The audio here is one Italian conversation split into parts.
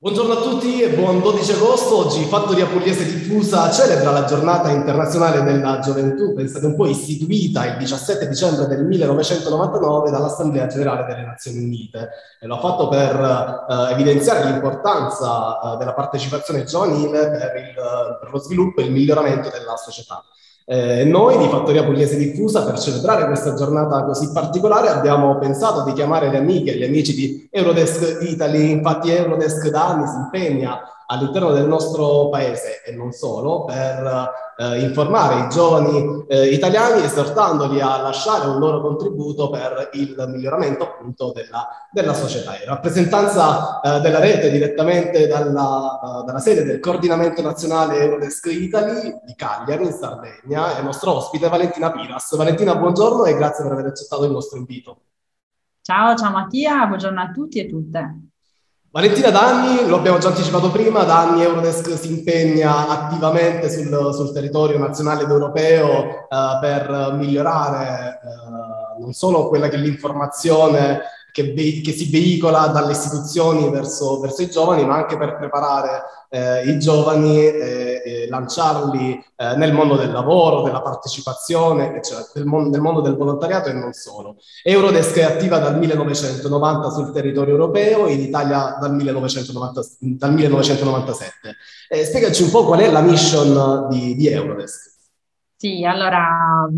Buongiorno a tutti e buon 12 agosto. Oggi Fattoria Pugliese Diffusa celebra la giornata internazionale della gioventù, stata un po' istituita il 17 dicembre del 1999 dall'Assemblea Generale delle Nazioni Unite e lo ha fatto per eh, evidenziare l'importanza eh, della partecipazione giovanile per, il, per lo sviluppo e il miglioramento della società. Eh, noi di Fattoria Pugliese Diffusa, per celebrare questa giornata così particolare, abbiamo pensato di chiamare le amiche e gli amici di Eurodesk Italy. Infatti Eurodesk da anni si impegna all'interno del nostro paese e non solo per eh, informare i giovani eh, italiani esortandoli a lasciare un loro contributo per il miglioramento appunto della, della società. In rappresentanza eh, della rete direttamente dalla, uh, dalla, sede del coordinamento nazionale Eurodesk Italy di Cagliari in Sardegna è nostro ospite Valentina Piras. Valentina buongiorno e grazie per aver accettato il nostro invito. Ciao, ciao Mattia, buongiorno a tutti e tutte. Valentina da anni, lo abbiamo già anticipato prima, da anni Eurodesk si impegna attivamente sul, sul territorio nazionale ed europeo eh, per migliorare eh, non solo quella che è l'informazione che, che, si veicola dalle istituzioni verso, verso, i giovani, ma anche per preparare eh, i giovani e, e lanciarli eh, nel mondo del lavoro, della partecipazione, eccetera, del, mon- del, mondo del volontariato e non solo. Eurodesk è attiva dal 1990 sul territorio europeo, in Italia dal, 1990, dal 1997. Eh, spiegaci un po' qual è la mission di, di Eurodesk. Sì, allora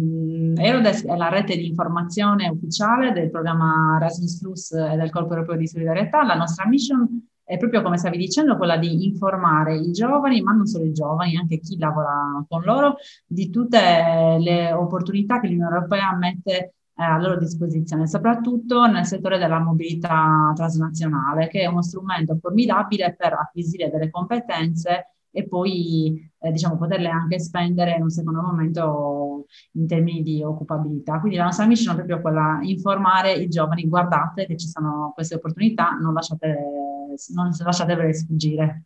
Eurodesk è la rete di informazione ufficiale del programma Erasmus Plus e del Corpo Europeo di Solidarietà. La nostra mission è proprio, come stavi dicendo, quella di informare i giovani, ma non solo i giovani, anche chi lavora con loro, di tutte le opportunità che l'Unione Europea mette eh, a loro disposizione, soprattutto nel settore della mobilità transnazionale, che è uno strumento formidabile per acquisire delle competenze e poi eh, diciamo, poterle anche spendere in un secondo momento in termini di occupabilità. Quindi la nostra mission è proprio quella informare i giovani, guardate che ci sono queste opportunità, non, lasciate, non lasciatevele sfuggire.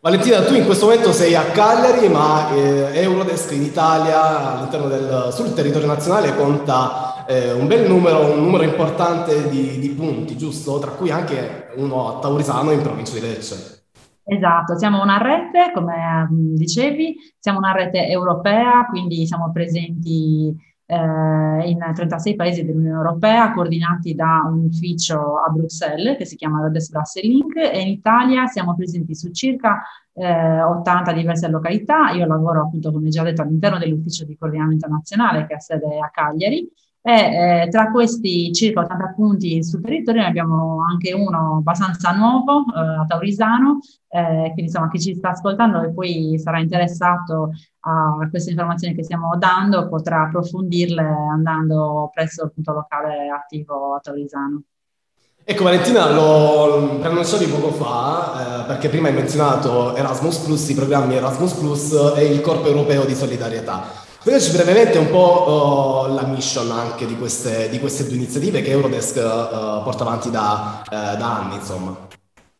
Valentina, tu in questo momento sei a Cagliari, ma eh, Eurodesk in Italia, all'interno del, sul territorio nazionale, conta eh, un bel numero, un numero importante di, di punti, giusto? Tra cui anche uno a Taurisano in provincia di Lecce. Esatto, siamo una rete, come dicevi, siamo una rete europea, quindi siamo presenti eh, in 36 paesi dell'Unione Europea, coordinati da un ufficio a Bruxelles che si chiama Rodes Link e in Italia siamo presenti su circa eh, 80 diverse località. Io lavoro appunto, come già detto, all'interno dell'ufficio di coordinamento nazionale che ha sede a Cagliari e eh, tra questi circa 80 punti sul territorio ne abbiamo anche uno abbastanza nuovo eh, a Taurisano, eh, quindi insomma chi ci sta ascoltando e poi sarà interessato a queste informazioni che stiamo dando potrà approfondirle andando presso il punto locale attivo a Taurisano. Ecco Valentina, lo preannunciavi poco fa, eh, perché prima hai menzionato Erasmus Plus, i programmi Erasmus Plus e il Corpo Europeo di Solidarietà. Spiegaci brevemente un po' uh, la mission anche di queste, di queste, due iniziative che Eurodesk uh, porta avanti da, uh, da, anni, insomma.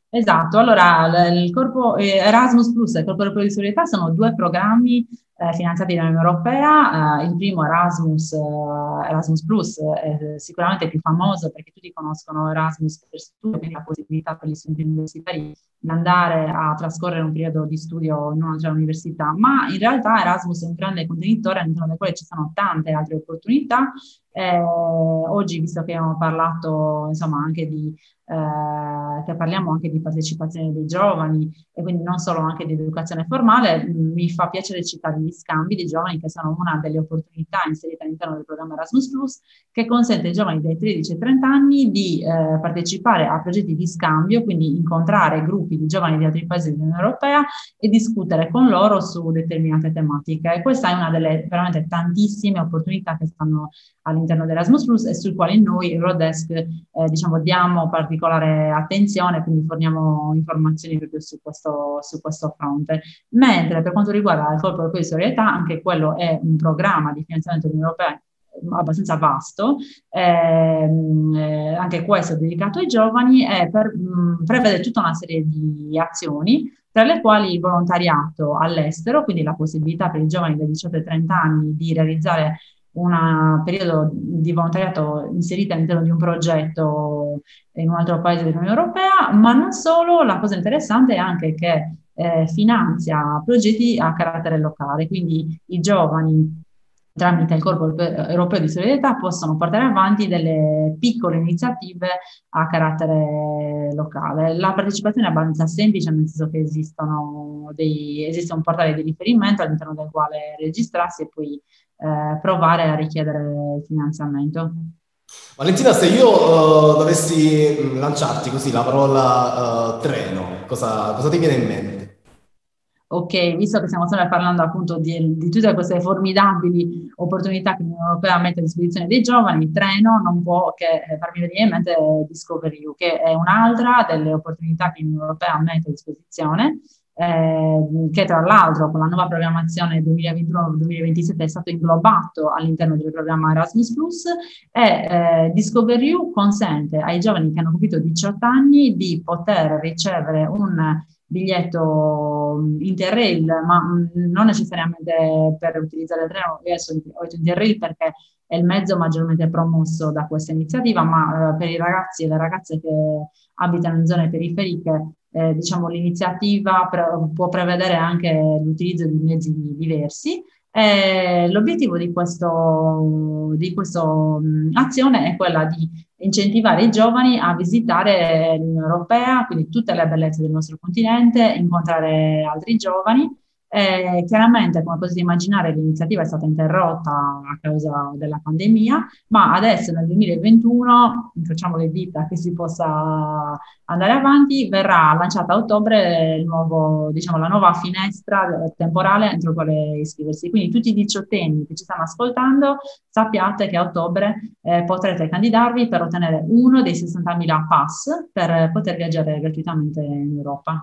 Esatto, allora il corpo Erasmus Plus e il Corpo Europeo di Solidarietà sono due programmi eh, finanziati dall'Unione Europea. Eh, il primo Erasmus, eh, Erasmus Plus è sicuramente più famoso perché tutti conoscono Erasmus per studio, quindi la possibilità per gli studenti universitari di andare a trascorrere un periodo di studio in un'altra università, ma in realtà Erasmus è un grande contenitore all'interno del quale ci sono tante altre opportunità. Eh, oggi, visto che abbiamo parlato insomma anche di eh, che parliamo anche di partecipazione dei giovani e quindi non solo anche di educazione formale, mi fa piacere citare gli scambi dei giovani che sono una delle opportunità inserite all'interno del programma Erasmus Plus che consente ai giovani dai 13 ai 30 anni di eh, partecipare a progetti di scambio, quindi incontrare gruppi di giovani di altri paesi dell'Unione Europea e discutere con loro su determinate tematiche. E questa è una delle veramente tantissime opportunità che stanno all'interno dell'Erasmus Plus e sul quale noi Eurodesk eh, diciamo diamo particolare attenzione, quindi forniamo informazioni proprio su questo, su questo fronte. Mentre per quanto riguarda il corpo di solidarietà, anche quello è un programma di finanziamento dell'Unione Europea abbastanza vasto, ehm, eh, anche questo è dedicato ai giovani e per, mh, prevede tutta una serie di azioni tra le quali il volontariato all'estero, quindi la possibilità per i giovani da 18 ai 30 anni di realizzare un periodo di volontariato inserito all'interno di un progetto in un altro paese dell'Unione Europea, ma non solo, la cosa interessante è anche che eh, finanzia progetti a carattere locale, quindi i giovani tramite il Corpo Europeo di Solidarietà possono portare avanti delle piccole iniziative a carattere locale. La partecipazione è abbastanza semplice, nel senso che dei, esiste un portale di riferimento all'interno del quale registrarsi e poi eh, provare a richiedere finanziamento. Valentina, se io uh, dovessi mm, lanciarti così la parola uh, treno, cosa, cosa ti viene in mente? Ok, visto che stiamo sempre parlando appunto di, di, tutte queste formidabili opportunità che l'Unione Europea mette a disposizione dei giovani, il treno non può che eh, farmi venire in mente Discovery U, che è un'altra delle opportunità che l'Unione Europea mette a disposizione, eh, che tra l'altro con la nuova programmazione 2021-2027 è stato inglobato all'interno del programma Erasmus Plus e eh, Discovery U consente ai giovani che hanno compiuto 18 anni di poter ricevere un biglietto Interrail, ma non necessariamente per utilizzare il treno, io adesso ho detto Interrail perché è il mezzo maggiormente promosso da questa iniziativa, ma eh, per i ragazzi e le ragazze che abitano in zone periferiche, eh, diciamo l'iniziativa pre- può prevedere anche l'utilizzo di mezzi diversi. Eh, l'obiettivo di questa azione è quella di incentivare i giovani a visitare l'Unione Europea, quindi tutte le bellezze del nostro continente, incontrare altri giovani eh, chiaramente, come potete immaginare, l'iniziativa è stata interrotta a causa della pandemia, ma adesso nel 2021, facciamo le dita che si possa andare avanti, verrà lanciata a ottobre nuovo, diciamo, la nuova finestra temporale entro quale iscriversi. Quindi tutti i diciottenni che ci stanno ascoltando, sappiate che a ottobre eh, potrete candidarvi per ottenere uno dei 60.000 pass per poter viaggiare gratuitamente in Europa.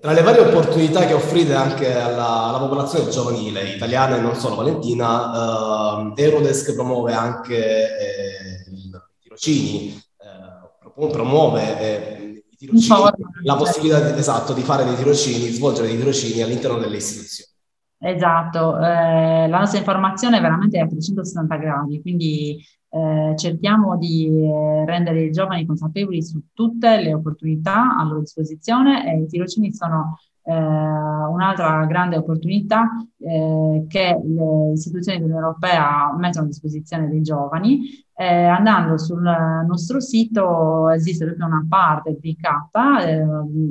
Tra le varie opportunità che offrite anche alla, alla popolazione giovanile italiana e non solo valentina, eh, Eurodesk promuove anche eh, i tirocini, eh, promuove eh, i tirocini, la possibilità di, esatto, di fare dei tirocini, svolgere dei tirocini all'interno delle istituzioni. Esatto, eh, la nostra informazione è veramente a 360 gradi, quindi eh, cerchiamo di eh, rendere i giovani consapevoli su tutte le opportunità a loro disposizione e i tirocini sono eh, un'altra grande opportunità eh, che le istituzioni dell'Unione Europea mettono a disposizione dei giovani eh, andando sul nostro sito esiste proprio una parte dedicata, eh,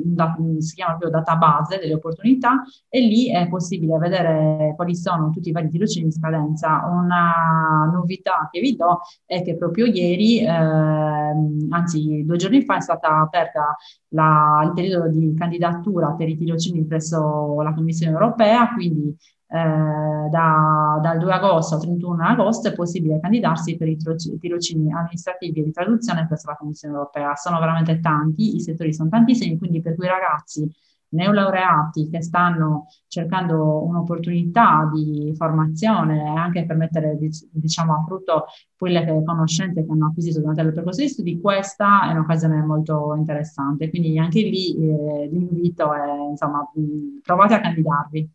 da, si chiama proprio database delle opportunità e lì è possibile vedere quali sono tutti i vari tirocini in scadenza. Una novità che vi do è che proprio ieri, eh, anzi due giorni fa, è stata aperta la, il periodo di candidatura per i tirocini presso la Commissione europea, quindi eh, da, dal 2 agosto al 31 agosto è possibile candidarsi per i tirocini amministrativi e di traduzione presso la Commissione europea. Sono veramente tanti, i settori sono tantissimi, quindi per quei ragazzi neolaureati che stanno cercando un'opportunità di formazione e anche per mettere diciamo, a frutto quelle conoscenze che hanno acquisito durante il percorso di studi, questa è un'occasione molto interessante. Quindi anche lì eh, l'invito è, insomma, provate a candidarvi.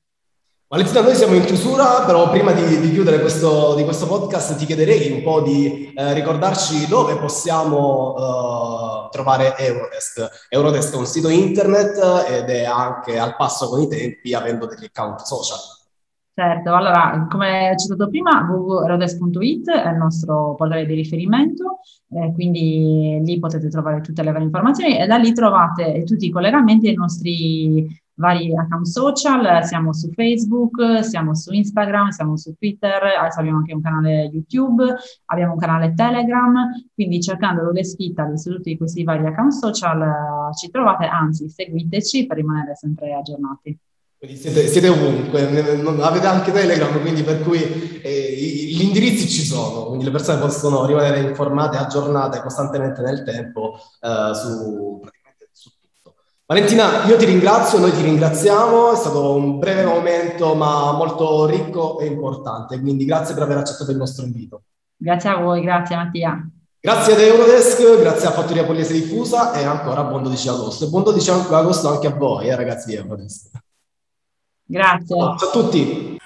Valentina, noi siamo in chiusura, però prima di, di chiudere questo, di questo, podcast ti chiederei un po' di eh, ricordarci dove possiamo eh, trovare Eurodesk. Eurodesk è un sito internet ed è anche al passo con i tempi avendo degli account social. Certo, allora, come citato prima, www.eurodesk.it è il nostro portale di riferimento, eh, quindi lì potete trovare tutte le varie informazioni e da lì trovate tutti i collegamenti ai nostri vari account social, siamo su Facebook, siamo su Instagram, siamo su Twitter, adesso abbiamo anche un canale YouTube, abbiamo un canale Telegram, quindi cercando Italy su tutti questi vari account social eh, ci trovate, anzi seguiteci per rimanere sempre aggiornati. Siete, siete ovunque, avete anche Telegram, quindi per cui eh, gli indirizzi ci sono, quindi le persone possono rimanere informate, aggiornate costantemente nel tempo eh, su Valentina, io ti ringrazio, noi ti ringraziamo, è stato un breve momento ma molto ricco e importante, quindi grazie per aver accettato il nostro invito. Grazie a voi, grazie Mattia. Grazie ad Eurodesk, grazie a Fattoria Pogliese Diffusa e ancora buon 12 agosto. E buon 12 agosto anche a voi, eh, ragazzi di Eurodesk. Grazie. Ciao a tutti.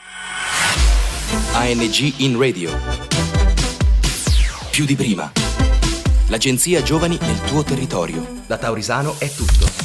ANG in radio. Più di prima. L'agenzia Giovani nel tuo territorio. Da Taurisano è tutto.